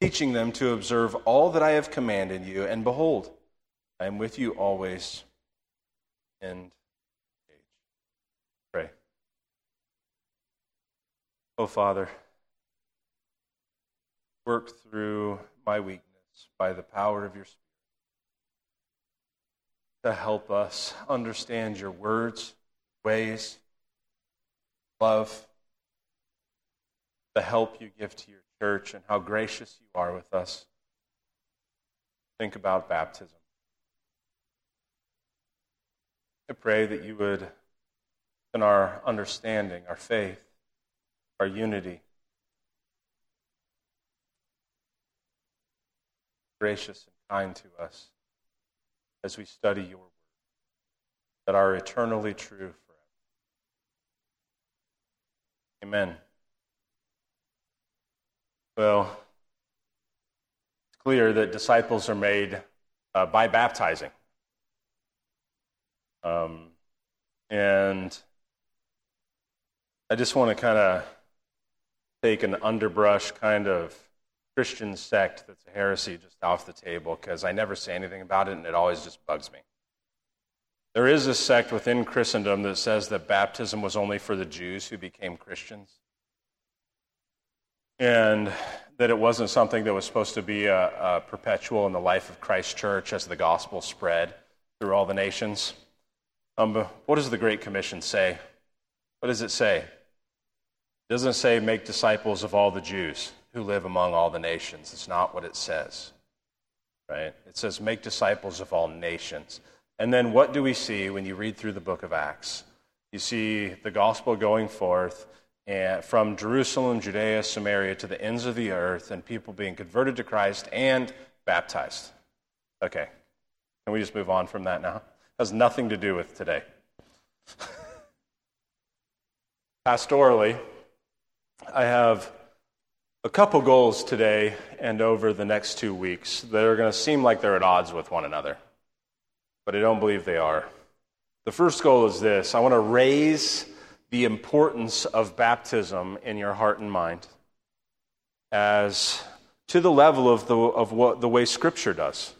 teaching them to observe all that I have commanded you. And behold, I am with you always. And pray. Oh, Father work through my weakness by the power of your Spirit to help us understand your words, ways, love, the help you give to your church, and how gracious you are with us. Think about baptism. I pray that you would, in our understanding, our faith, our unity, gracious and kind to us as we study your word that are eternally true forever. Amen. Well, it's clear that disciples are made uh, by baptizing. Um, and I just want to kind of take an underbrush kind of Christian sect that's a heresy just off the table because I never say anything about it and it always just bugs me. There is a sect within Christendom that says that baptism was only for the Jews who became Christians. And that it wasn't something that was supposed to be a, a perpetual in the life of Christ Church as the gospel spread through all the nations. Um, what does the Great Commission say? What does it say? It doesn't say make disciples of all the Jews who live among all the nations. It's not what it says, right? It says, make disciples of all nations. And then what do we see when you read through the book of Acts? You see the gospel going forth and from Jerusalem, Judea, Samaria to the ends of the earth, and people being converted to Christ and baptized. Okay, can we just move on from that now? It has nothing to do with today. Pastorally, I have a couple goals today and over the next two weeks that are going to seem like they're at odds with one another, but I don't believe they are. The first goal is this I want to raise the importance of baptism in your heart and mind as to the level of the, of what, the way Scripture does.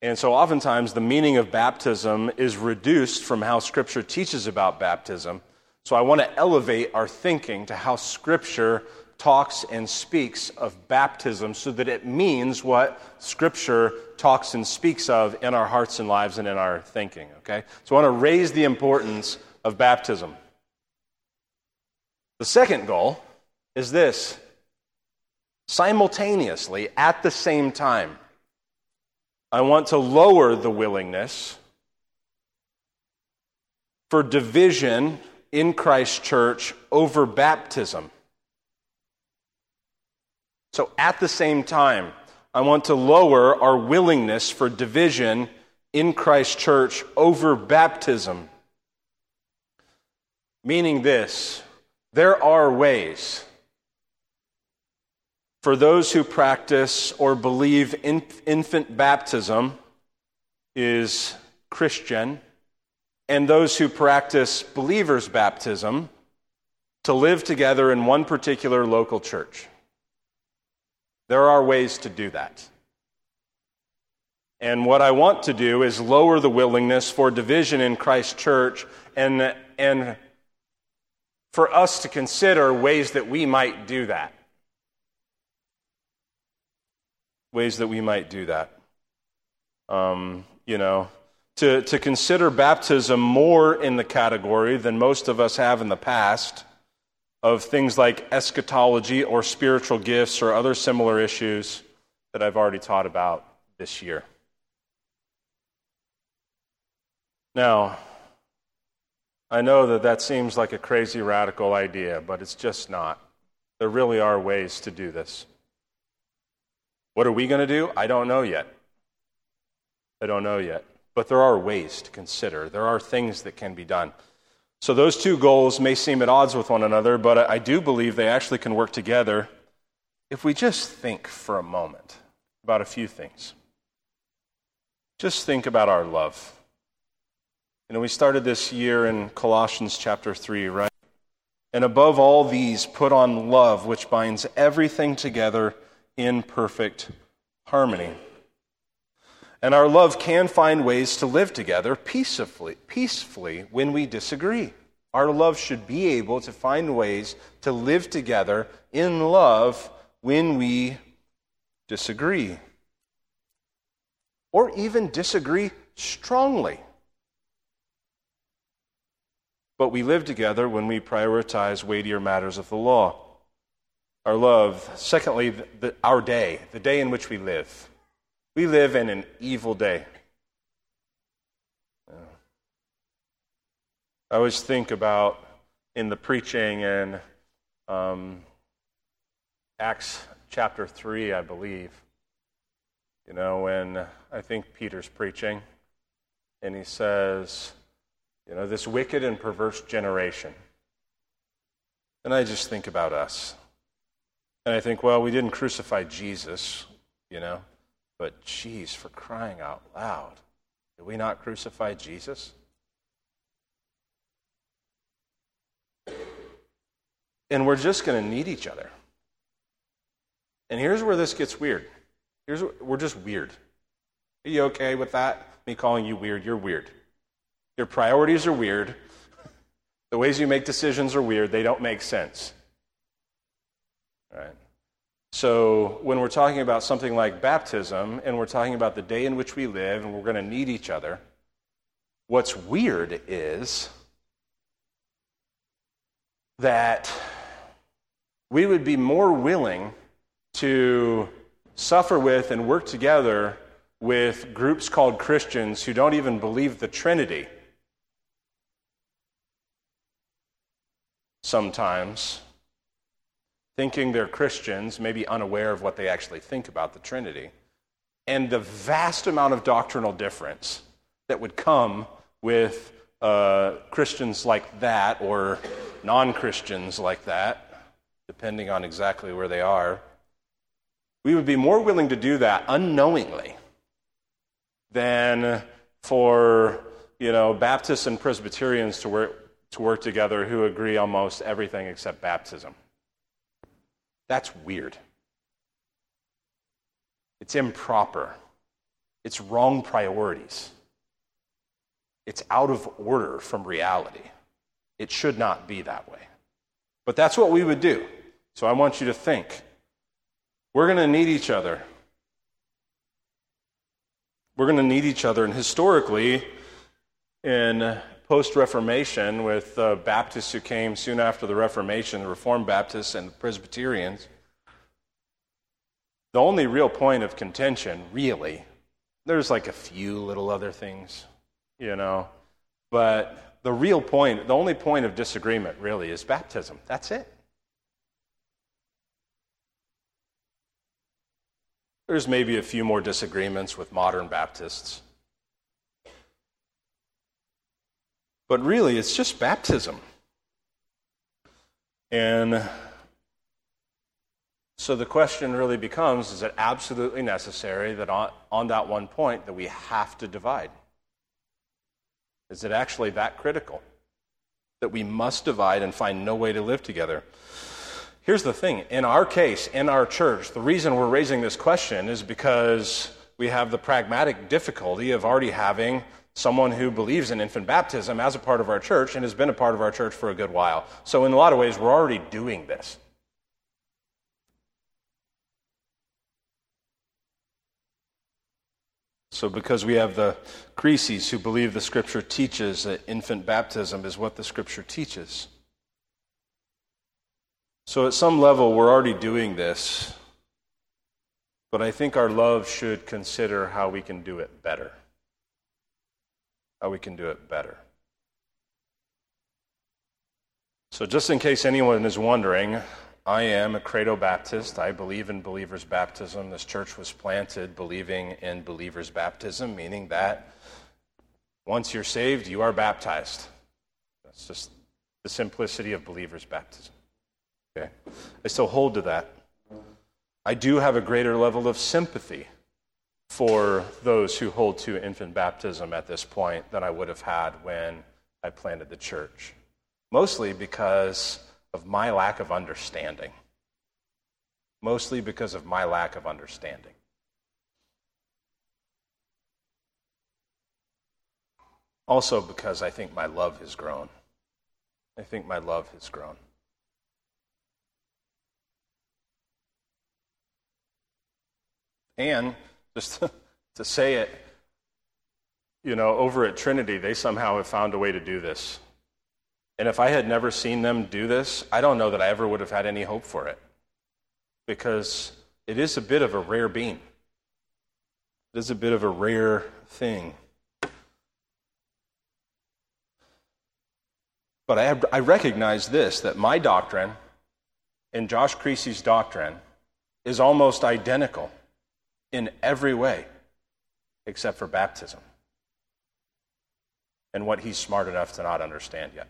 And so, oftentimes, the meaning of baptism is reduced from how Scripture teaches about baptism. So, I want to elevate our thinking to how Scripture talks and speaks of baptism so that it means what Scripture talks and speaks of in our hearts and lives and in our thinking. Okay? So I want to raise the importance of baptism. The second goal is this simultaneously, at the same time, I want to lower the willingness for division in Christ's church over baptism. So at the same time, I want to lower our willingness for division in Christ's church over baptism. Meaning this there are ways for those who practice or believe in, infant baptism is Christian, and those who practice believers' baptism to live together in one particular local church. There are ways to do that. And what I want to do is lower the willingness for division in Christ's church and, and for us to consider ways that we might do that. Ways that we might do that. Um, you know, to, to consider baptism more in the category than most of us have in the past of things like eschatology or spiritual gifts or other similar issues that I've already taught about this year. Now, I know that that seems like a crazy radical idea, but it's just not. There really are ways to do this. What are we going to do? I don't know yet. I don't know yet. But there are ways to consider, there are things that can be done. So those two goals may seem at odds with one another, but I do believe they actually can work together if we just think for a moment about a few things. Just think about our love. You know, we started this year in Colossians chapter 3, right? And above all these, put on love, which binds everything together in perfect harmony. And our love can find ways to live together peacefully, peacefully when we disagree. Our love should be able to find ways to live together in love when we disagree. Or even disagree strongly. But we live together when we prioritize weightier matters of the law. Our love. Secondly, the, our day, the day in which we live. We live in an evil day. I always think about in the preaching in um, Acts chapter 3, I believe. You know, when I think Peter's preaching, and he says, you know, this wicked and perverse generation. And I just think about us. And I think, well, we didn't crucify Jesus, you know. But, geez, for crying out loud, did we not crucify Jesus? And we're just going to need each other. And here's where this gets weird. Here's we're just weird. Are you okay with that? Me calling you weird? You're weird. Your priorities are weird. the ways you make decisions are weird. They don't make sense. Right. So, when we're talking about something like baptism and we're talking about the day in which we live and we're going to need each other, what's weird is that we would be more willing to suffer with and work together with groups called Christians who don't even believe the Trinity sometimes thinking they're Christians, maybe unaware of what they actually think about the Trinity, and the vast amount of doctrinal difference that would come with uh, Christians like that or non Christians like that, depending on exactly where they are, we would be more willing to do that unknowingly than for you know Baptists and Presbyterians to work, to work together who agree almost everything except baptism. That's weird. It's improper. It's wrong priorities. It's out of order from reality. It should not be that way. But that's what we would do. So I want you to think. We're going to need each other. We're going to need each other. And historically, in post Reformation with uh, Baptists who came soon after the Reformation, the Reformed Baptists and the Presbyterians. The only real point of contention, really, there's like a few little other things, you know, but the real point, the only point of disagreement really is baptism. That's it. There's maybe a few more disagreements with modern Baptists. But really, it's just baptism. And so the question really becomes is it absolutely necessary that on, on that one point that we have to divide? Is it actually that critical that we must divide and find no way to live together? Here's the thing in our case, in our church, the reason we're raising this question is because we have the pragmatic difficulty of already having someone who believes in infant baptism as a part of our church and has been a part of our church for a good while. So, in a lot of ways, we're already doing this. So, because we have the Creasys who believe the Scripture teaches that infant baptism is what the Scripture teaches. So, at some level, we're already doing this, but I think our love should consider how we can do it better how we can do it better. So, just in case anyone is wondering, I am a credo Baptist. I believe in believers' baptism. This church was planted believing in believers' baptism, meaning that once you're saved, you are baptized. That's just the simplicity of believers' baptism. Okay? I still hold to that. I do have a greater level of sympathy for those who hold to infant baptism at this point than I would have had when I planted the church. Mostly because of my lack of understanding. Mostly because of my lack of understanding. Also, because I think my love has grown. I think my love has grown. And just to, to say it, you know, over at Trinity, they somehow have found a way to do this. And if I had never seen them do this, I don't know that I ever would have had any hope for it. Because it is a bit of a rare bean, it is a bit of a rare thing. But I, have, I recognize this that my doctrine and Josh Creasy's doctrine is almost identical in every way except for baptism and what he's smart enough to not understand yet.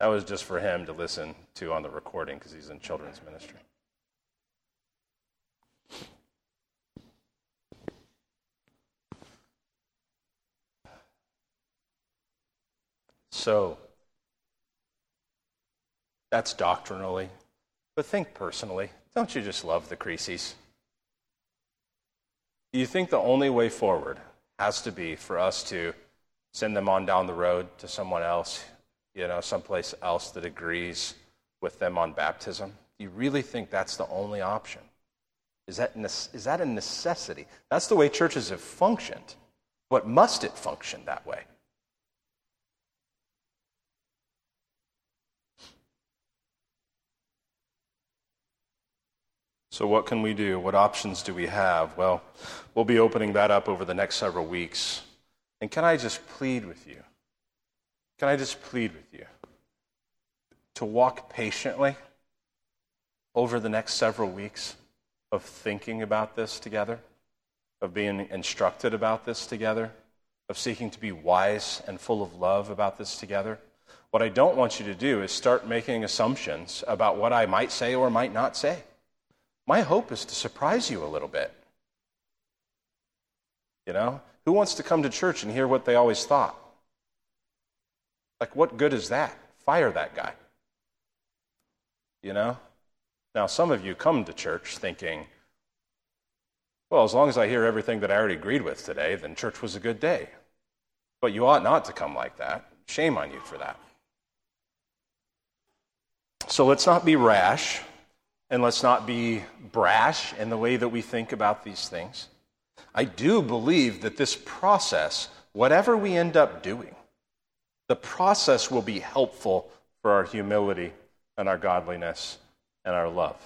That was just for him to listen to on the recording because he's in children's ministry. So, that's doctrinally. But think personally. Don't you just love the Creasys? Do you think the only way forward has to be for us to send them on down the road to someone else you know, someplace else that agrees with them on baptism? Do you really think that's the only option? Is that, is that a necessity? That's the way churches have functioned. But must it function that way? So, what can we do? What options do we have? Well, we'll be opening that up over the next several weeks. And can I just plead with you? Can I just plead with you to walk patiently over the next several weeks of thinking about this together, of being instructed about this together, of seeking to be wise and full of love about this together? What I don't want you to do is start making assumptions about what I might say or might not say. My hope is to surprise you a little bit. You know, who wants to come to church and hear what they always thought? Like, what good is that? Fire that guy. You know? Now, some of you come to church thinking, well, as long as I hear everything that I already agreed with today, then church was a good day. But you ought not to come like that. Shame on you for that. So let's not be rash and let's not be brash in the way that we think about these things. I do believe that this process, whatever we end up doing, the process will be helpful for our humility and our godliness and our love.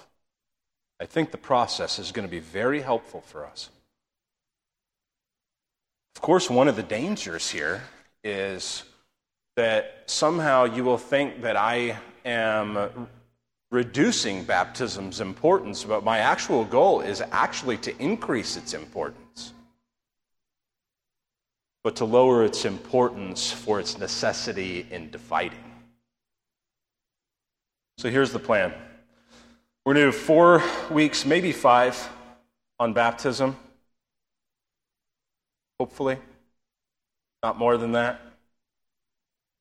I think the process is going to be very helpful for us. Of course, one of the dangers here is that somehow you will think that I am reducing baptism's importance, but my actual goal is actually to increase its importance but to lower its importance for its necessity in dividing. So here's the plan we're going to do four weeks, maybe five, on baptism. Hopefully, not more than that.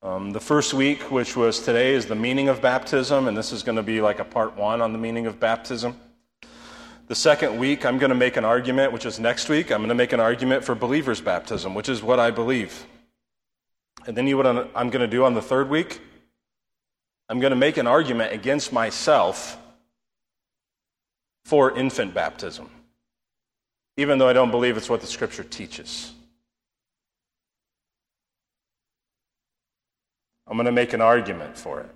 Um, the first week, which was today, is the meaning of baptism, and this is going to be like a part one on the meaning of baptism. The second week, I'm going to make an argument, which is next week. I'm going to make an argument for believers' baptism, which is what I believe. And then you what I'm going to do on the third week? I'm going to make an argument against myself for infant baptism, even though I don't believe it's what the scripture teaches. I'm going to make an argument for it.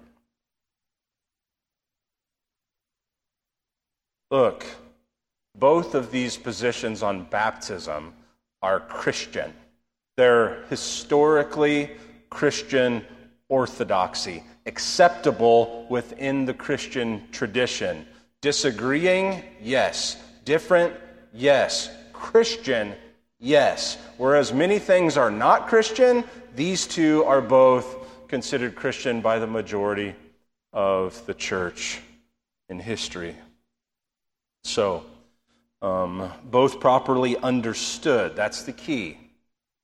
Look, both of these positions on baptism are Christian. They're historically Christian orthodoxy, acceptable within the Christian tradition. Disagreeing, yes. Different, yes. Christian, yes. Whereas many things are not Christian, these two are both considered Christian by the majority of the church in history. So, um, both properly understood, that's the key.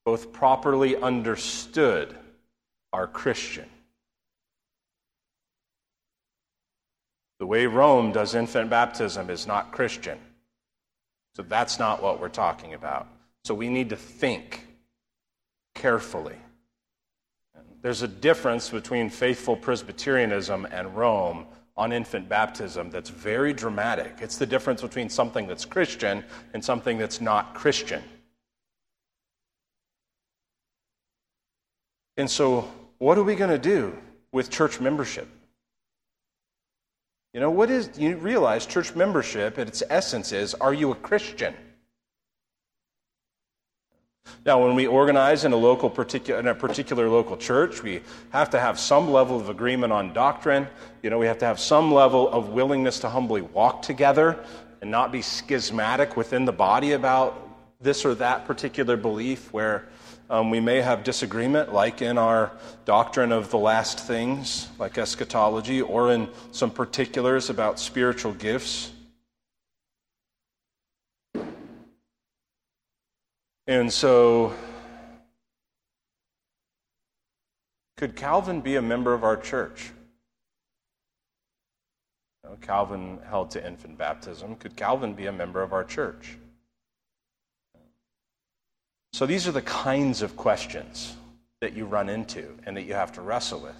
Both properly understood are Christian. The way Rome does infant baptism is not Christian. So that's not what we're talking about. So we need to think carefully. There's a difference between faithful Presbyterianism and Rome on infant baptism that's very dramatic. It's the difference between something that's Christian and something that's not Christian. And so, what are we going to do with church membership? You know, what is, you realize church membership at its essence is are you a Christian? Now, when we organize in a local particular in a particular local church, we have to have some level of agreement on doctrine. You know, we have to have some level of willingness to humbly walk together and not be schismatic within the body about this or that particular belief where um, we may have disagreement, like in our doctrine of the last things, like eschatology, or in some particulars about spiritual gifts. And so, could Calvin be a member of our church? Know, Calvin held to infant baptism. Could Calvin be a member of our church? So, these are the kinds of questions that you run into and that you have to wrestle with.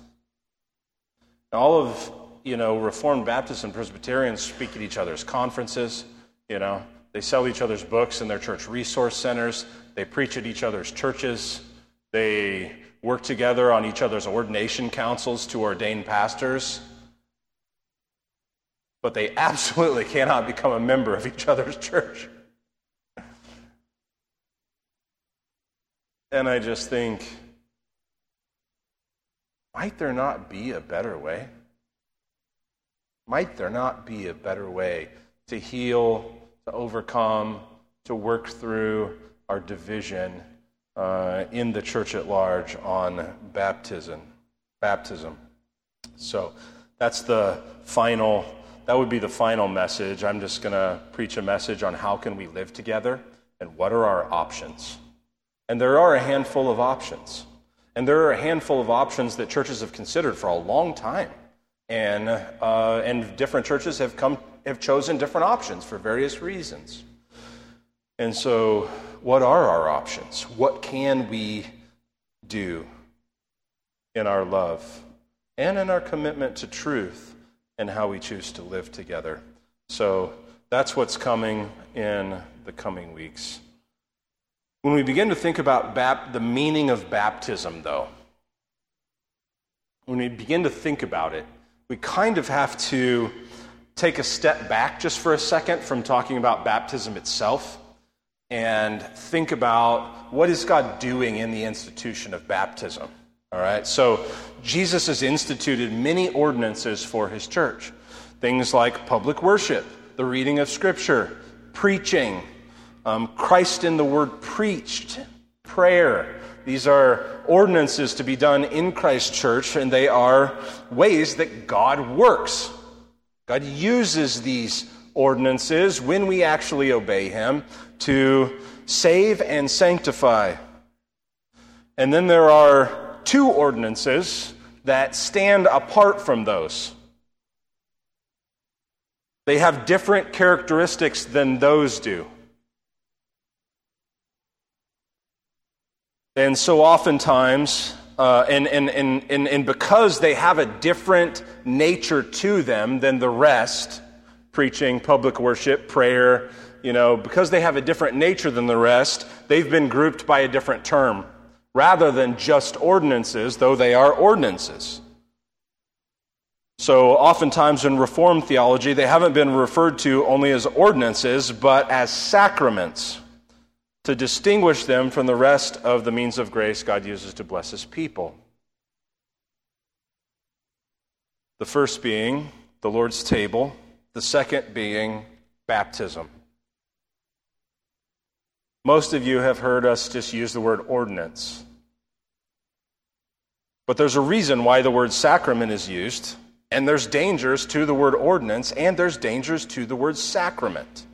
Now, all of you know, Reformed Baptists and Presbyterians speak at each other's conferences. You know, they sell each other's books in their church resource centers. They preach at each other's churches. They work together on each other's ordination councils to ordain pastors. But they absolutely cannot become a member of each other's church. And I just think, might there not be a better way? Might there not be a better way to heal to overcome, to work through our division uh, in the church at large on baptism. Baptism. So that's the final. That would be the final message. I'm just going to preach a message on how can we live together and what are our options. And there are a handful of options. And there are a handful of options that churches have considered for a long time. And, uh, and different churches have come have chosen different options for various reasons. And so, what are our options? What can we do in our love and in our commitment to truth and how we choose to live together? So, that's what's coming in the coming weeks. When we begin to think about bap- the meaning of baptism, though, when we begin to think about it, we kind of have to take a step back just for a second from talking about baptism itself and think about what is God doing in the institution of baptism. All right, so Jesus has instituted many ordinances for his church. Things like public worship, the reading of Scripture, preaching, um, Christ in the Word preached, prayer. These are ordinances to be done in Christ's church, and they are ways that God works. God uses these ordinances when we actually obey Him to save and sanctify. And then there are two ordinances that stand apart from those. They have different characteristics than those do. And so oftentimes, uh, and, and, and, and, and because they have a different nature to them than the rest, preaching, public worship, prayer, you know, because they have a different nature than the rest, they've been grouped by a different term rather than just ordinances, though they are ordinances. So, oftentimes in Reformed theology, they haven't been referred to only as ordinances, but as sacraments to distinguish them from the rest of the means of grace God uses to bless his people. The first being the Lord's table, the second being baptism. Most of you have heard us just use the word ordinance. But there's a reason why the word sacrament is used, and there's dangers to the word ordinance, and there's dangers to the word sacrament.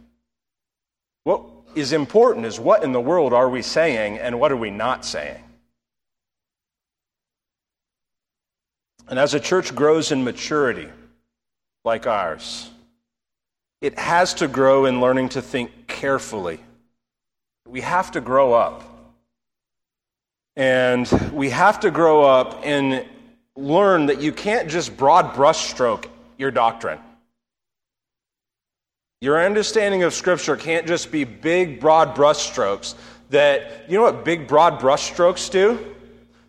What is important is what in the world are we saying and what are we not saying? And as a church grows in maturity, like ours, it has to grow in learning to think carefully. We have to grow up. And we have to grow up and learn that you can't just broad brushstroke your doctrine. Your understanding of Scripture can't just be big, broad brushstrokes. That, you know what big, broad brushstrokes do?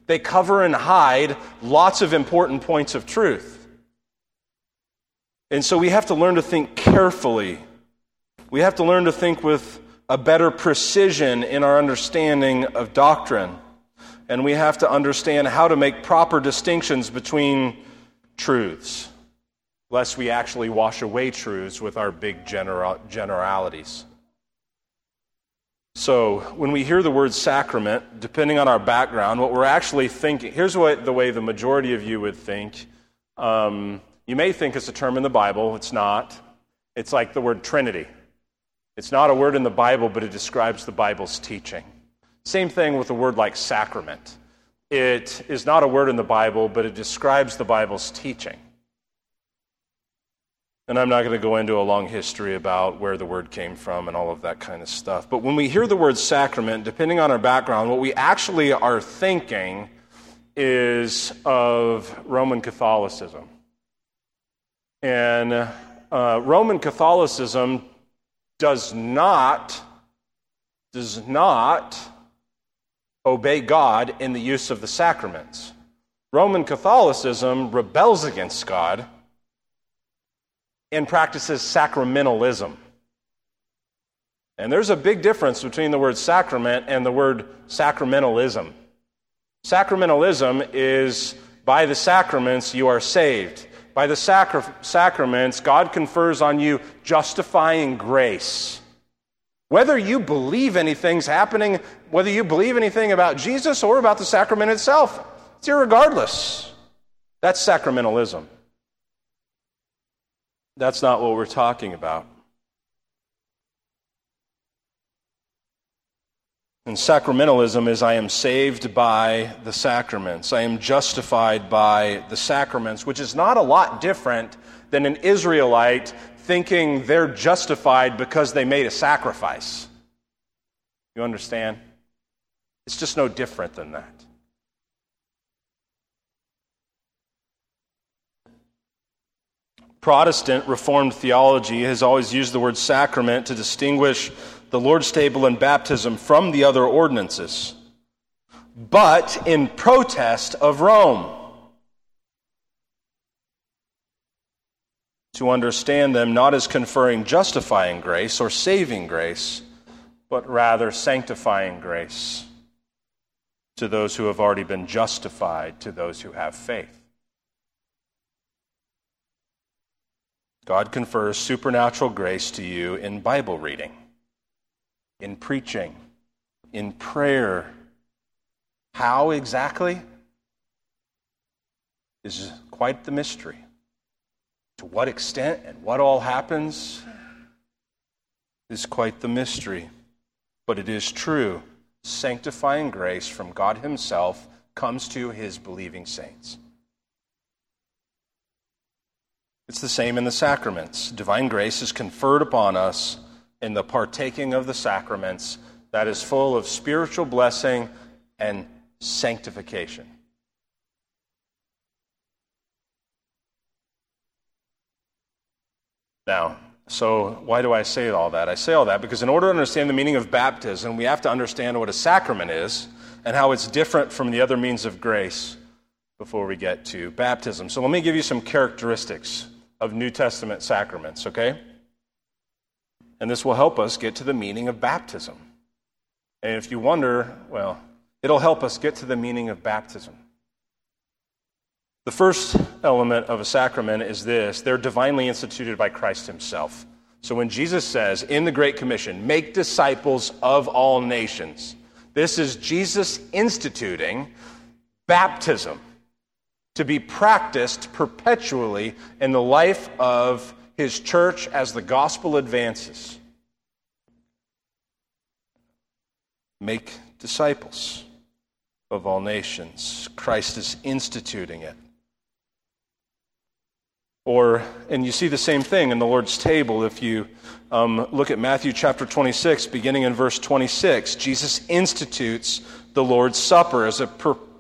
They cover and hide lots of important points of truth. And so we have to learn to think carefully. We have to learn to think with a better precision in our understanding of doctrine. And we have to understand how to make proper distinctions between truths lest we actually wash away truths with our big general, generalities. So, when we hear the word sacrament, depending on our background, what we're actually thinking here's what, the way the majority of you would think. Um, you may think it's a term in the Bible, it's not. It's like the word Trinity. It's not a word in the Bible, but it describes the Bible's teaching. Same thing with a word like sacrament. It is not a word in the Bible, but it describes the Bible's teaching. And I'm not going to go into a long history about where the word came from and all of that kind of stuff. But when we hear the word sacrament, depending on our background, what we actually are thinking is of Roman Catholicism. And uh, Roman Catholicism does not does not obey God in the use of the sacraments. Roman Catholicism rebels against God and practices sacramentalism. And there's a big difference between the word sacrament and the word sacramentalism. Sacramentalism is by the sacraments you are saved. By the sacri- sacraments, God confers on you justifying grace. Whether you believe anything's happening, whether you believe anything about Jesus or about the sacrament itself, it's irregardless. That's sacramentalism. That's not what we're talking about. And sacramentalism is I am saved by the sacraments. I am justified by the sacraments, which is not a lot different than an Israelite thinking they're justified because they made a sacrifice. You understand? It's just no different than that. Protestant Reformed theology has always used the word sacrament to distinguish the Lord's table and baptism from the other ordinances, but in protest of Rome. To understand them not as conferring justifying grace or saving grace, but rather sanctifying grace to those who have already been justified, to those who have faith. God confers supernatural grace to you in Bible reading, in preaching, in prayer. How exactly is quite the mystery. To what extent and what all happens is quite the mystery. But it is true. Sanctifying grace from God Himself comes to His believing saints. It's the same in the sacraments. Divine grace is conferred upon us in the partaking of the sacraments that is full of spiritual blessing and sanctification. Now, so why do I say all that? I say all that because in order to understand the meaning of baptism, we have to understand what a sacrament is and how it's different from the other means of grace before we get to baptism. So let me give you some characteristics of New Testament sacraments, okay? And this will help us get to the meaning of baptism. And if you wonder, well, it'll help us get to the meaning of baptism. The first element of a sacrament is this they're divinely instituted by Christ Himself. So when Jesus says in the Great Commission, make disciples of all nations, this is Jesus instituting baptism to be practiced perpetually in the life of His church as the gospel advances. Make disciples of all nations. Christ is instituting it. Or, and you see the same thing in the Lord's table if you um, look at Matthew chapter 26, beginning in verse 26. Jesus institutes the Lord's Supper as a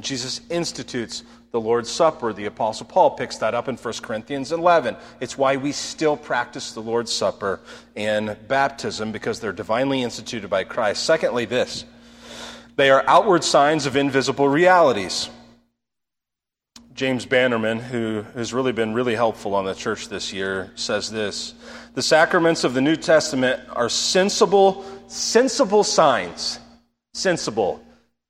Jesus institutes the Lord's Supper. The Apostle Paul picks that up in 1 Corinthians 11. It's why we still practice the Lord's Supper and baptism because they're divinely instituted by Christ. Secondly, this they are outward signs of invisible realities. James Bannerman, who has really been really helpful on the church this year, says this The sacraments of the New Testament are sensible, sensible signs. Sensible.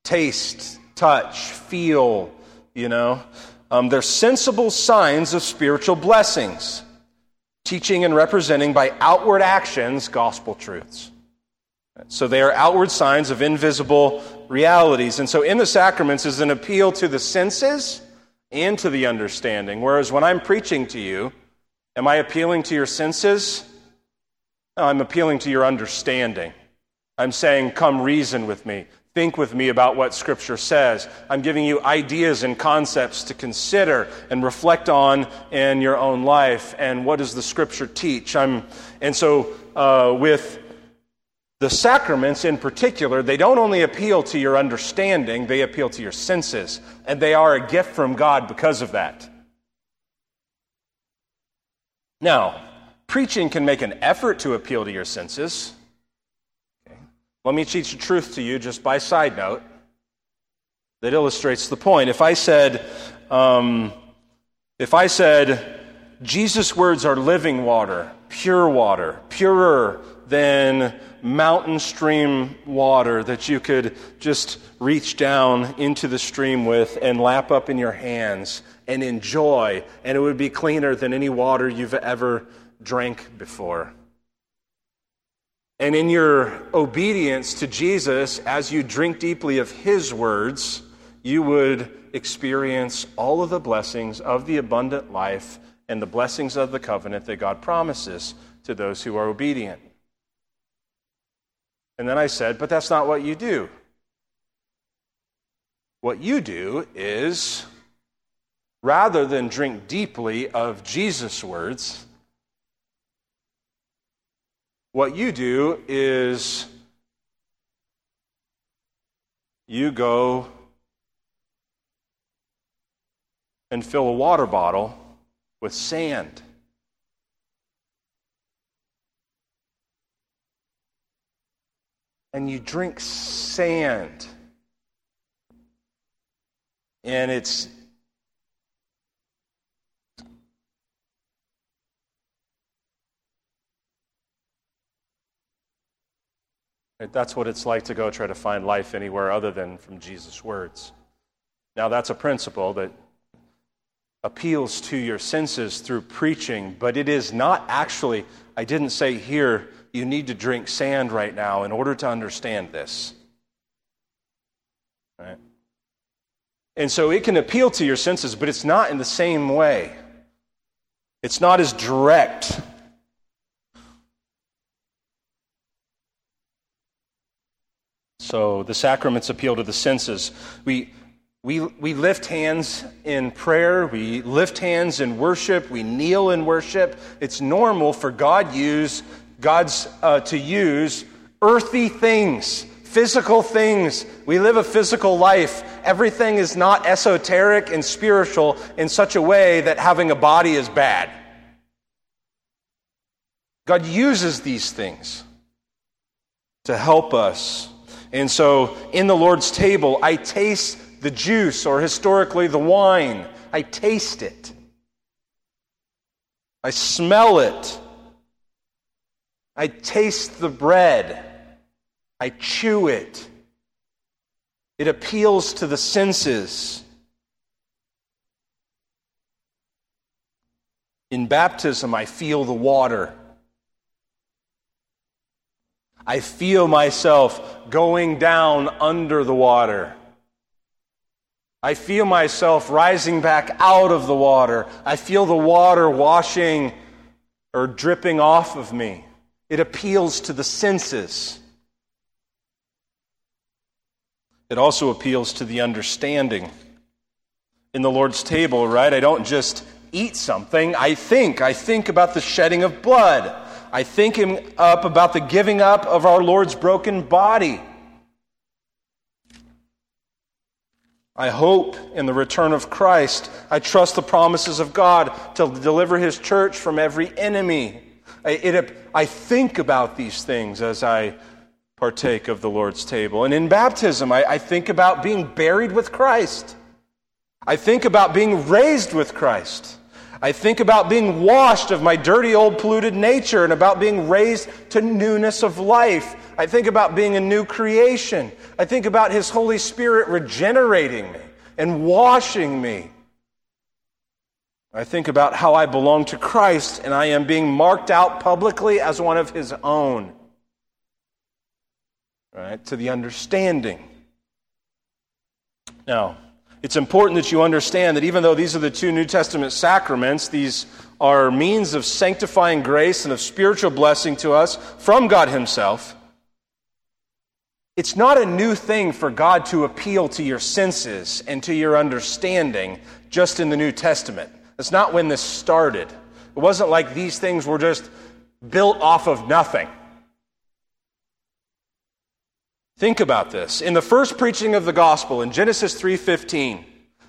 Taste, touch, feel, you know. Um, they're sensible signs of spiritual blessings, teaching and representing by outward actions gospel truths. So they are outward signs of invisible realities. And so in the sacraments is an appeal to the senses and to the understanding. Whereas when I'm preaching to you, am I appealing to your senses? No, I'm appealing to your understanding. I'm saying, come reason with me. Think with me about what Scripture says. I'm giving you ideas and concepts to consider and reflect on in your own life. And what does the Scripture teach? I'm, and so, uh, with the sacraments in particular, they don't only appeal to your understanding, they appeal to your senses. And they are a gift from God because of that. Now, preaching can make an effort to appeal to your senses. Let me teach the truth to you just by side note that illustrates the point. If I said, um, if I said, Jesus' words are living water, pure water, purer than mountain stream water that you could just reach down into the stream with and lap up in your hands and enjoy, and it would be cleaner than any water you've ever drank before. And in your obedience to Jesus, as you drink deeply of His words, you would experience all of the blessings of the abundant life and the blessings of the covenant that God promises to those who are obedient. And then I said, But that's not what you do. What you do is, rather than drink deeply of Jesus' words, what you do is you go and fill a water bottle with sand. and you drink sand. And it's That's what it's like to go try to find life anywhere other than from Jesus' words. Now, that's a principle that appeals to your senses through preaching, but it is not actually, I didn't say here, you need to drink sand right now in order to understand this. Right? And so it can appeal to your senses, but it's not in the same way. It's not as direct. So the sacraments appeal to the senses. We, we, we lift hands in prayer, we lift hands in worship, we kneel in worship. It's normal for God use God's uh, to use earthy things, physical things. We live a physical life. Everything is not esoteric and spiritual in such a way that having a body is bad. God uses these things to help us. And so in the Lord's table, I taste the juice, or historically the wine. I taste it. I smell it. I taste the bread. I chew it. It appeals to the senses. In baptism, I feel the water. I feel myself going down under the water. I feel myself rising back out of the water. I feel the water washing or dripping off of me. It appeals to the senses. It also appeals to the understanding. In the Lord's table, right? I don't just eat something, I think. I think about the shedding of blood. I think him up about the giving up of our Lord's broken body. I hope in the return of Christ. I trust the promises of God to deliver His church from every enemy. I, it, I think about these things as I partake of the Lord's table. And in baptism, I, I think about being buried with Christ. I think about being raised with Christ. I think about being washed of my dirty, old, polluted nature and about being raised to newness of life. I think about being a new creation. I think about His Holy Spirit regenerating me and washing me. I think about how I belong to Christ and I am being marked out publicly as one of His own. Right? To the understanding. Now, it's important that you understand that even though these are the two New Testament sacraments, these are means of sanctifying grace and of spiritual blessing to us from God Himself. It's not a new thing for God to appeal to your senses and to your understanding just in the New Testament. That's not when this started. It wasn't like these things were just built off of nothing. Think about this. In the first preaching of the gospel in Genesis 3:15,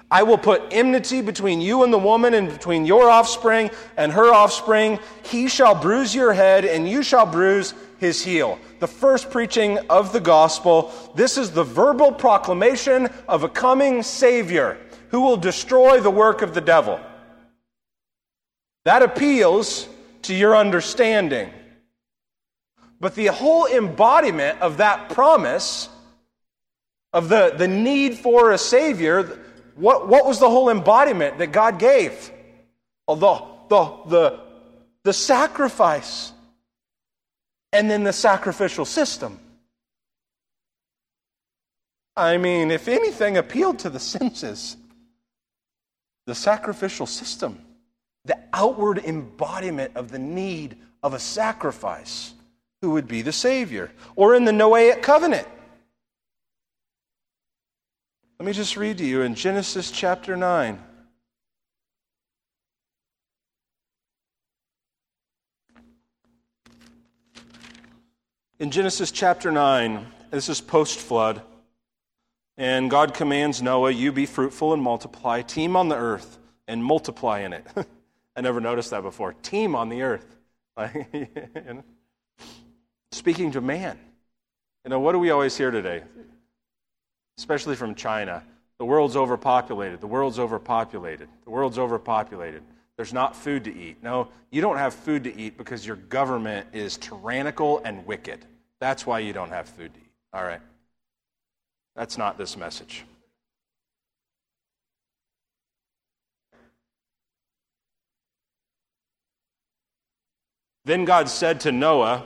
I will put enmity between you and the woman and between your offspring and her offspring. He shall bruise your head and you shall bruise his heel. The first preaching of the gospel. This is the verbal proclamation of a coming savior who will destroy the work of the devil. That appeals to your understanding. But the whole embodiment of that promise, of the, the need for a Savior, what, what was the whole embodiment that God gave? Oh, the, the, the, the sacrifice, and then the sacrificial system. I mean, if anything appealed to the senses, the sacrificial system, the outward embodiment of the need of a sacrifice who would be the Savior. Or in the Noahic covenant. Let me just read to you in Genesis chapter 9. In Genesis chapter 9, this is post flood, and God commands Noah, You be fruitful and multiply, team on the earth and multiply in it. I never noticed that before. Team on the earth. speaking to man. You know, what do we always hear today? Especially from China. The world's overpopulated. The world's overpopulated. The world's overpopulated. There's not food to eat. No, you don't have food to eat because your government is tyrannical and wicked. That's why you don't have food to eat. All right. That's not this message. Then God said to Noah,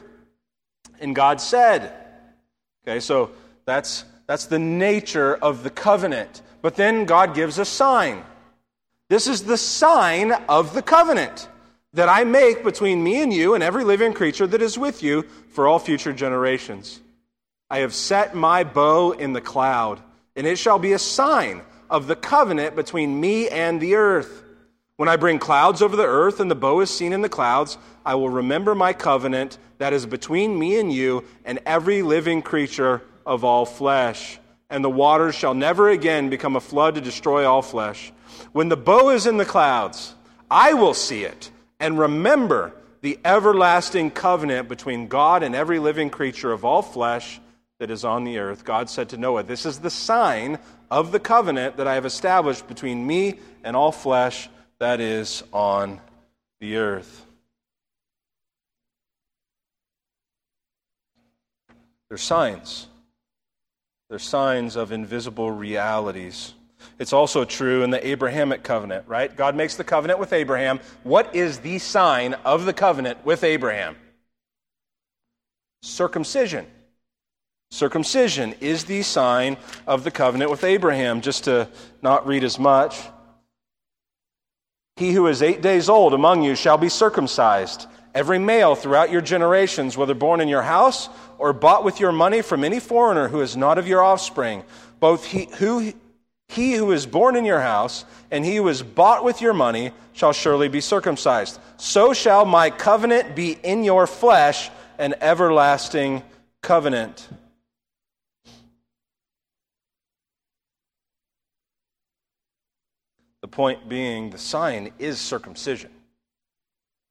And God said. Okay, so that's, that's the nature of the covenant. But then God gives a sign. This is the sign of the covenant. that I make between me and you and every living creature that is with you for all future generations. I have set my bow in the cloud, and it shall be a sign of the covenant between me and the earth. When I bring clouds over the earth and the bow is seen in the clouds, I will remember my covenant that is between me and you and every living creature of all flesh. And the waters shall never again become a flood to destroy all flesh. When the bow is in the clouds, I will see it and remember the everlasting covenant between God and every living creature of all flesh that is on the earth. God said to Noah, This is the sign of the covenant that I have established between me and all flesh that is on the earth. They're signs. They're signs of invisible realities. It's also true in the Abrahamic covenant, right? God makes the covenant with Abraham. What is the sign of the covenant with Abraham? Circumcision. Circumcision is the sign of the covenant with Abraham. Just to not read as much. He who is eight days old among you shall be circumcised. Every male throughout your generations, whether born in your house or bought with your money from any foreigner who is not of your offspring, both he, who, he who is born in your house and he who is bought with your money shall surely be circumcised. So shall my covenant be in your flesh, an everlasting covenant. Point being, the sign is circumcision.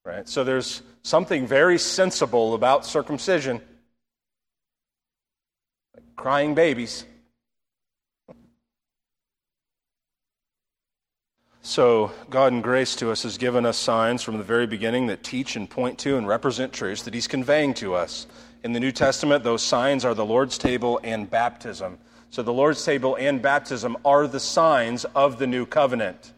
Right? So there's something very sensible about circumcision. Like crying babies. So, God in grace to us has given us signs from the very beginning that teach and point to and represent truths that He's conveying to us. In the New Testament, those signs are the Lord's table and baptism. So, the Lord's table and baptism are the signs of the new covenant.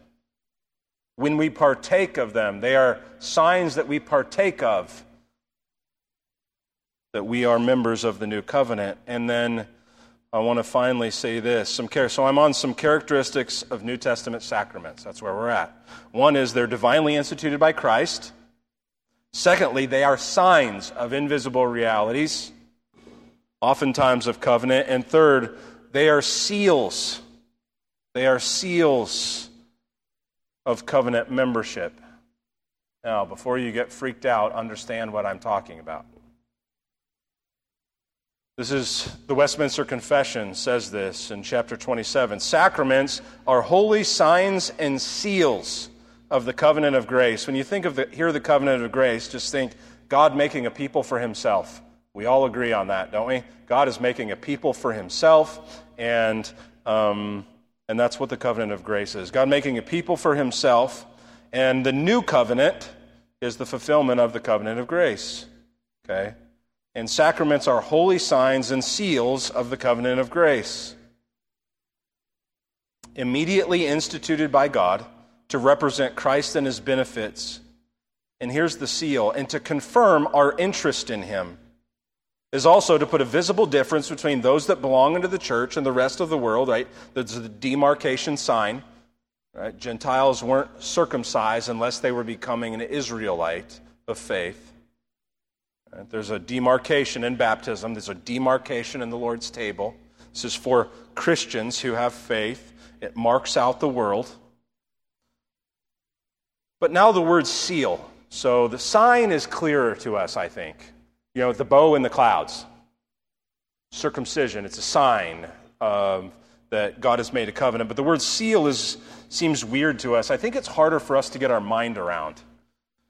When we partake of them, they are signs that we partake of, that we are members of the new covenant. And then I want to finally say this. Some care. So I'm on some characteristics of New Testament sacraments. That's where we're at. One is they're divinely instituted by Christ. Secondly, they are signs of invisible realities, oftentimes of covenant. And third, they are seals. They are seals of covenant membership. Now, before you get freaked out, understand what I'm talking about. This is the Westminster Confession says this in chapter 27. Sacraments are holy signs and seals of the covenant of grace. When you think of the, hear the covenant of grace, just think God making a people for himself. We all agree on that, don't we? God is making a people for himself, and, um, and that's what the covenant of grace is. God making a people for himself, and the new covenant is the fulfillment of the covenant of grace. Okay? And sacraments are holy signs and seals of the covenant of grace. Immediately instituted by God to represent Christ and his benefits. And here's the seal and to confirm our interest in him is also to put a visible difference between those that belong into the church and the rest of the world, right? There's the demarcation sign. Right? Gentiles weren't circumcised unless they were becoming an Israelite of faith. There's a demarcation in baptism, there's a demarcation in the Lord's table. This is for Christians who have faith, it marks out the world. But now the word seal. So the sign is clearer to us, I think. You know, the bow in the clouds. Circumcision, it's a sign um, that God has made a covenant. But the word seal is, seems weird to us. I think it's harder for us to get our mind around.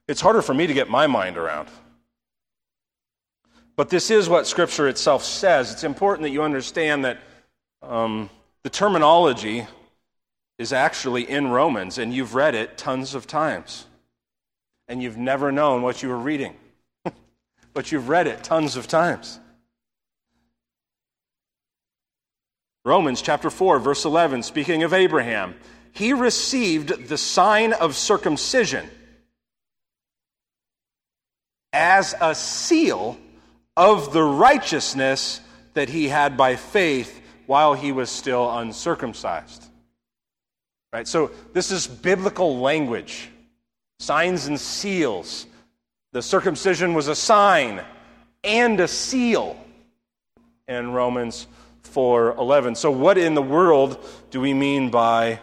It's harder for me to get my mind around. But this is what Scripture itself says. It's important that you understand that um, the terminology is actually in Romans, and you've read it tons of times. And you've never known what you were reading, but you've read it tons of times. Romans chapter 4, verse 11, speaking of Abraham, he received the sign of circumcision as a seal of the righteousness that he had by faith while he was still uncircumcised. Right? So this is biblical language. signs and seals. The circumcision was a sign and a seal in Romans 4:11. So what in the world do we mean by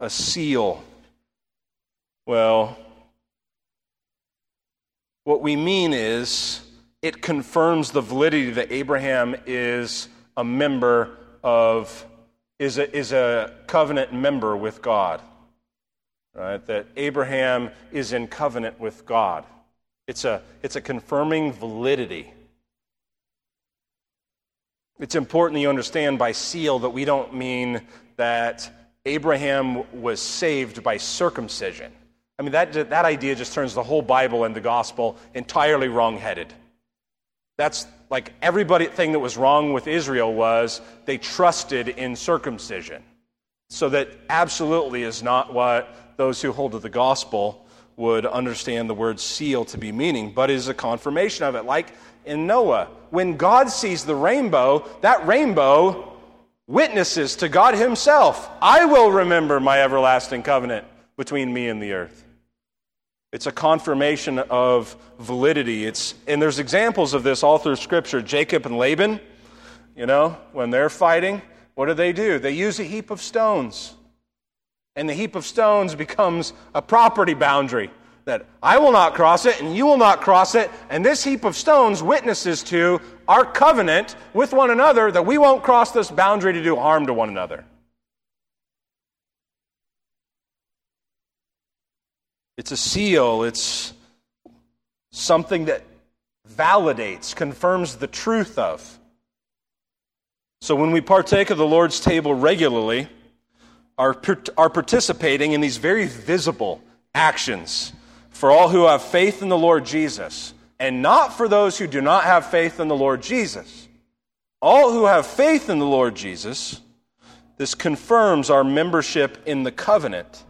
a seal? Well, what we mean is it confirms the validity that Abraham is a member of is a, is a covenant member with God. Right? That Abraham is in covenant with God. It's a, it's a confirming validity. It's important that you understand by seal that we don't mean that Abraham was saved by circumcision. I mean, that, that idea just turns the whole Bible and the gospel entirely wrong-headed. That's like everybody thing that was wrong with Israel was they trusted in circumcision. So that absolutely is not what those who hold to the gospel would understand the word seal to be meaning, but is a confirmation of it. Like in Noah, when God sees the rainbow, that rainbow witnesses to God Himself I will remember my everlasting covenant between me and the earth. It's a confirmation of validity. It's, and there's examples of this all through Scripture. Jacob and Laban, you know, when they're fighting, what do they do? They use a heap of stones. And the heap of stones becomes a property boundary that I will not cross it and you will not cross it. And this heap of stones witnesses to our covenant with one another that we won't cross this boundary to do harm to one another. It's a seal, it's something that validates, confirms the truth of. So when we partake of the Lord's table regularly, are, are participating in these very visible actions for all who have faith in the Lord Jesus, and not for those who do not have faith in the Lord Jesus. All who have faith in the Lord Jesus, this confirms our membership in the covenant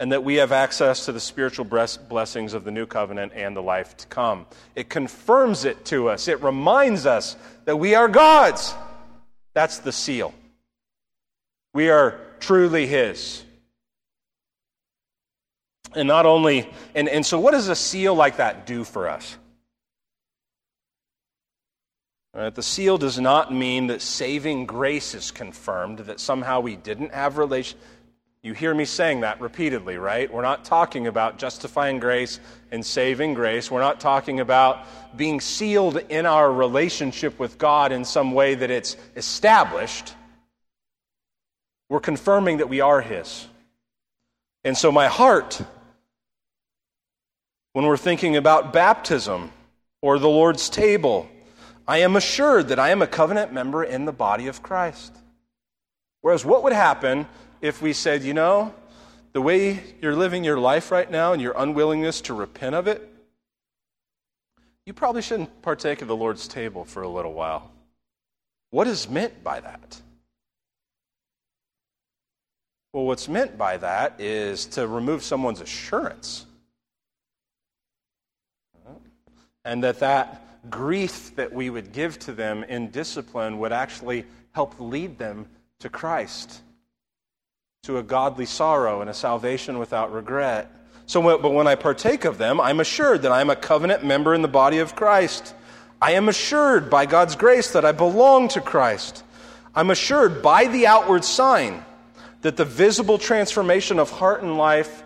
and that we have access to the spiritual blessings of the new covenant and the life to come. It confirms it to us, it reminds us that we are God's. That's the seal. We are truly His. And not only, and, and so what does a seal like that do for us? Right, the seal does not mean that saving grace is confirmed, that somehow we didn't have relation, you hear me saying that repeatedly, right? We're not talking about justifying grace and saving grace. We're not talking about being sealed in our relationship with God in some way that it's established. We're confirming that we are His. And so, my heart, when we're thinking about baptism or the Lord's table, I am assured that I am a covenant member in the body of Christ. Whereas, what would happen if we said, you know, the way you're living your life right now and your unwillingness to repent of it, you probably shouldn't partake of the Lord's table for a little while. What is meant by that? Well, what's meant by that is to remove someone's assurance. And that that grief that we would give to them in discipline would actually help lead them to Christ to a godly sorrow and a salvation without regret. So, but when I partake of them, I'm assured that I'm a covenant member in the body of Christ. I am assured by God's grace that I belong to Christ. I'm assured by the outward sign that the visible transformation of heart and life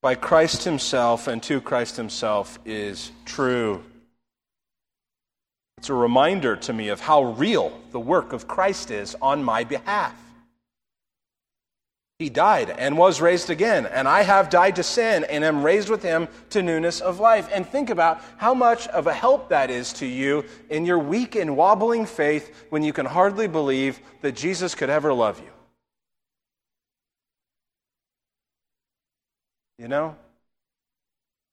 by Christ Himself and to Christ Himself is true. It's a reminder to me of how real the work of Christ is on my behalf. He died and was raised again, and I have died to sin and am raised with him to newness of life. And think about how much of a help that is to you in your weak and wobbling faith when you can hardly believe that Jesus could ever love you. You know?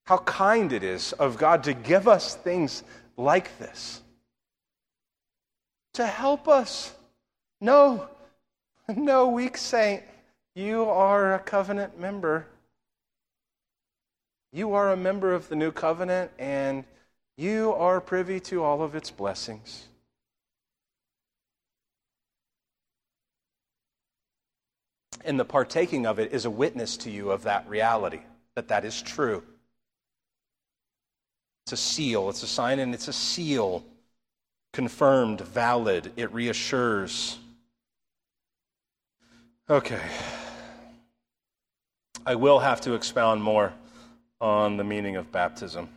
How kind it is of God to give us things like this to help us. No, no weak saint you are a covenant member. You are a member of the new covenant, and you are privy to all of its blessings. And the partaking of it is a witness to you of that reality. that that is true. It's a seal, it's a sign, and it's a seal. Confirmed, valid, it reassures. Okay. I will have to expound more on the meaning of baptism.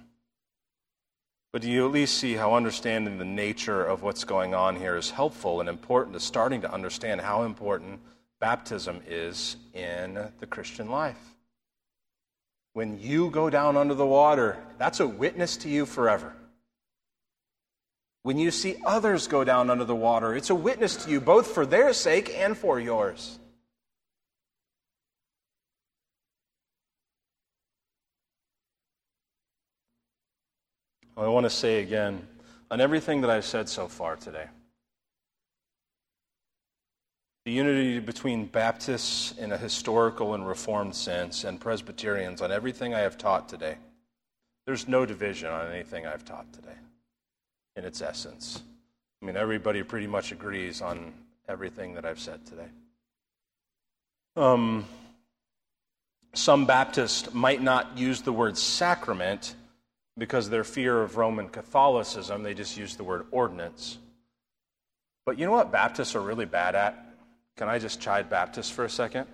But do you at least see how understanding the nature of what's going on here is helpful and important to starting to understand how important baptism is in the Christian life? When you go down under the water, that's a witness to you forever. When you see others go down under the water, it's a witness to you both for their sake and for yours. I want to say again on everything that I've said so far today the unity between Baptists in a historical and reformed sense and Presbyterians on everything I have taught today. There's no division on anything I've taught today in its essence. I mean, everybody pretty much agrees on everything that I've said today. Um, some Baptists might not use the word sacrament because their fear of Roman Catholicism. They just use the word ordinance. But you know what Baptists are really bad at? Can I just chide Baptists for a second?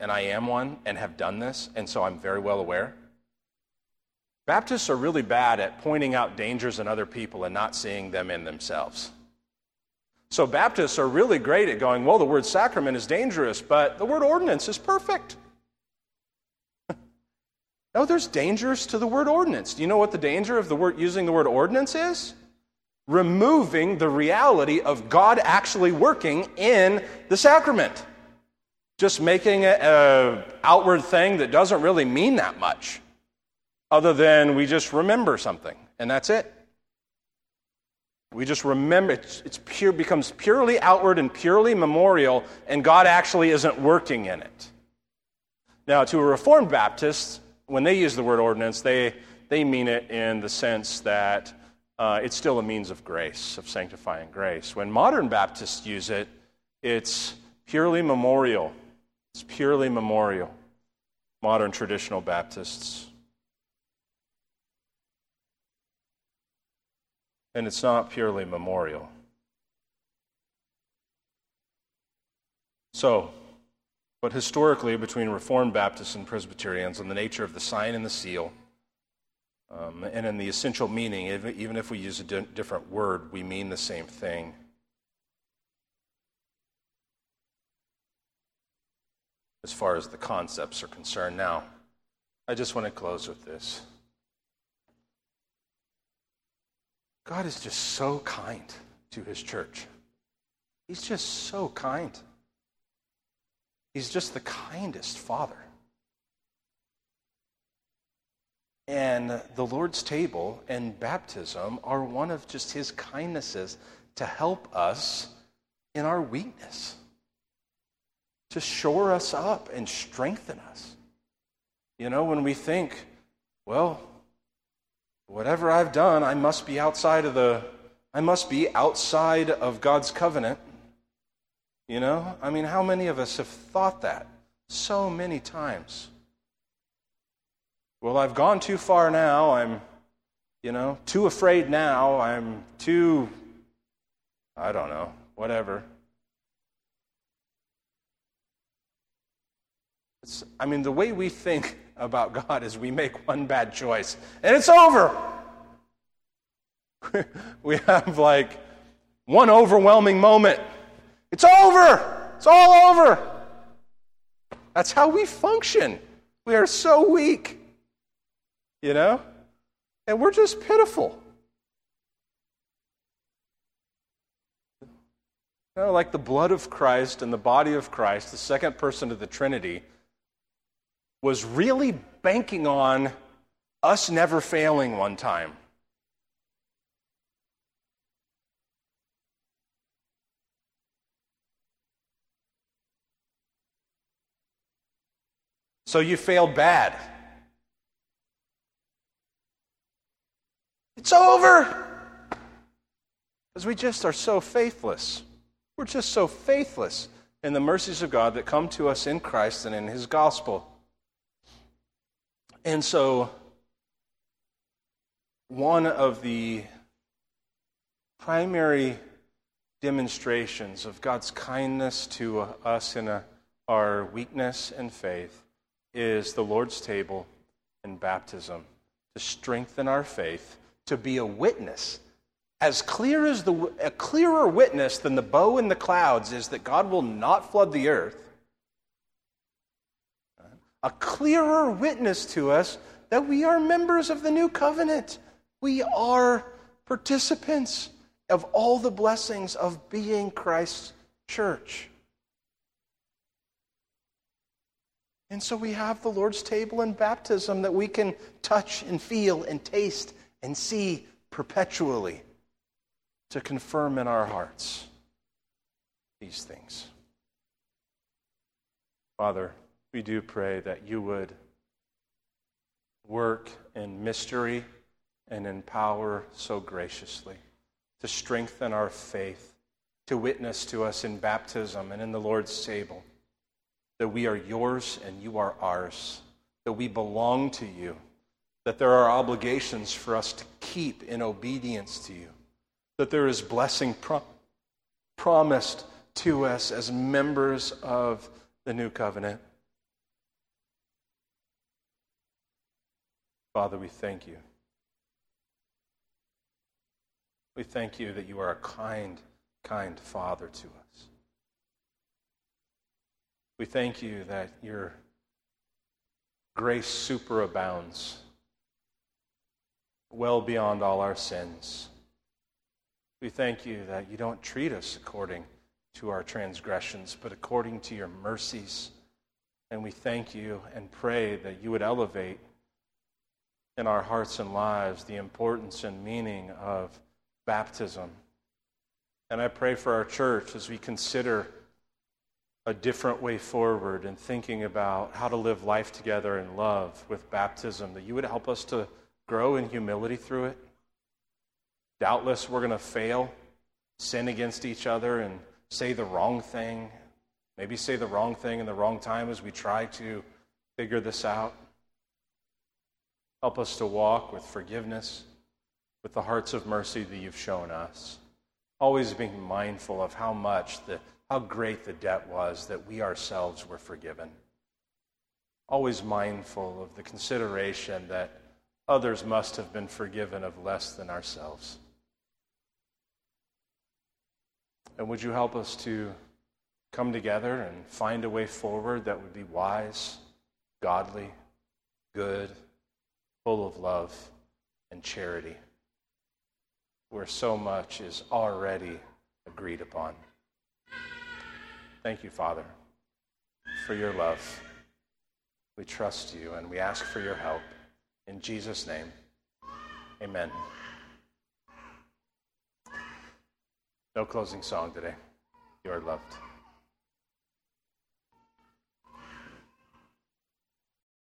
And I am one and have done this, and so I'm very well aware. Baptists are really bad at pointing out dangers in other people and not seeing them in themselves. So Baptists are really great at going, well, the word sacrament is dangerous, but the word ordinance is perfect. no, there's dangers to the word ordinance. Do you know what the danger of the word using the word ordinance is? Removing the reality of God actually working in the sacrament. Just making it an outward thing that doesn't really mean that much, other than we just remember something, and that's it. We just remember, it's, it's pure, becomes purely outward and purely memorial, and God actually isn't working in it. Now, to a Reformed Baptist, when they use the word ordinance, they, they mean it in the sense that uh, it's still a means of grace, of sanctifying grace. When modern Baptists use it, it's purely memorial. It's purely memorial. Modern traditional Baptists. And it's not purely memorial. So, but historically, between Reformed Baptists and Presbyterians, on the nature of the sign and the seal, um, and in the essential meaning, even if we use a di- different word, we mean the same thing. As far as the concepts are concerned. Now, I just want to close with this. God is just so kind to his church. He's just so kind. He's just the kindest father. And the Lord's table and baptism are one of just his kindnesses to help us in our weakness, to shore us up and strengthen us. You know, when we think, well, whatever I've done, I must be outside of the I must be outside of God's covenant. You know? I mean, how many of us have thought that so many times? Well, I've gone too far now. I'm, you know, too afraid now. I'm too, I don't know, whatever. It's, I mean, the way we think about God is we make one bad choice and it's over. we have like one overwhelming moment. It's over. It's all over. That's how we function. We are so weak you know? And we're just pitiful. You know, like the blood of Christ and the body of Christ, the second person of the Trinity, was really banking on us never failing one time. So you failed bad. It's over. Because we just are so faithless. We're just so faithless in the mercies of God that come to us in Christ and in His gospel. And so, one of the primary demonstrations of God's kindness to us in a, our weakness and faith is the Lord's table and baptism to strengthen our faith, to be a witness. As clear as the a clearer witness than the bow in the clouds is that God will not flood the earth. A clearer witness to us that we are members of the new covenant. We are participants of all the blessings of being Christ's church. And so we have the Lord's table and baptism that we can touch and feel and taste and see perpetually to confirm in our hearts these things. Father, we do pray that you would work in mystery and in power so graciously to strengthen our faith, to witness to us in baptism and in the Lord's table that we are yours and you are ours, that we belong to you, that there are obligations for us to keep in obedience to you, that there is blessing pro- promised to us as members of the new covenant. Father, we thank you. We thank you that you are a kind, kind Father to us. We thank you that your grace superabounds well beyond all our sins. We thank you that you don't treat us according to our transgressions, but according to your mercies. And we thank you and pray that you would elevate in our hearts and lives the importance and meaning of baptism. And I pray for our church as we consider a different way forward in thinking about how to live life together in love with baptism, that you would help us to grow in humility through it. Doubtless, we're going to fail, sin against each other, and say the wrong thing. Maybe say the wrong thing in the wrong time as we try to figure this out. Help us to walk with forgiveness, with the hearts of mercy that you've shown us. Always being mindful of how much the how great the debt was that we ourselves were forgiven. Always mindful of the consideration that others must have been forgiven of less than ourselves. And would you help us to come together and find a way forward that would be wise, godly, good, full of love and charity, where so much is already agreed upon. Thank you, Father, for your love. We trust you and we ask for your help. In Jesus' name, amen. No closing song today. You are loved.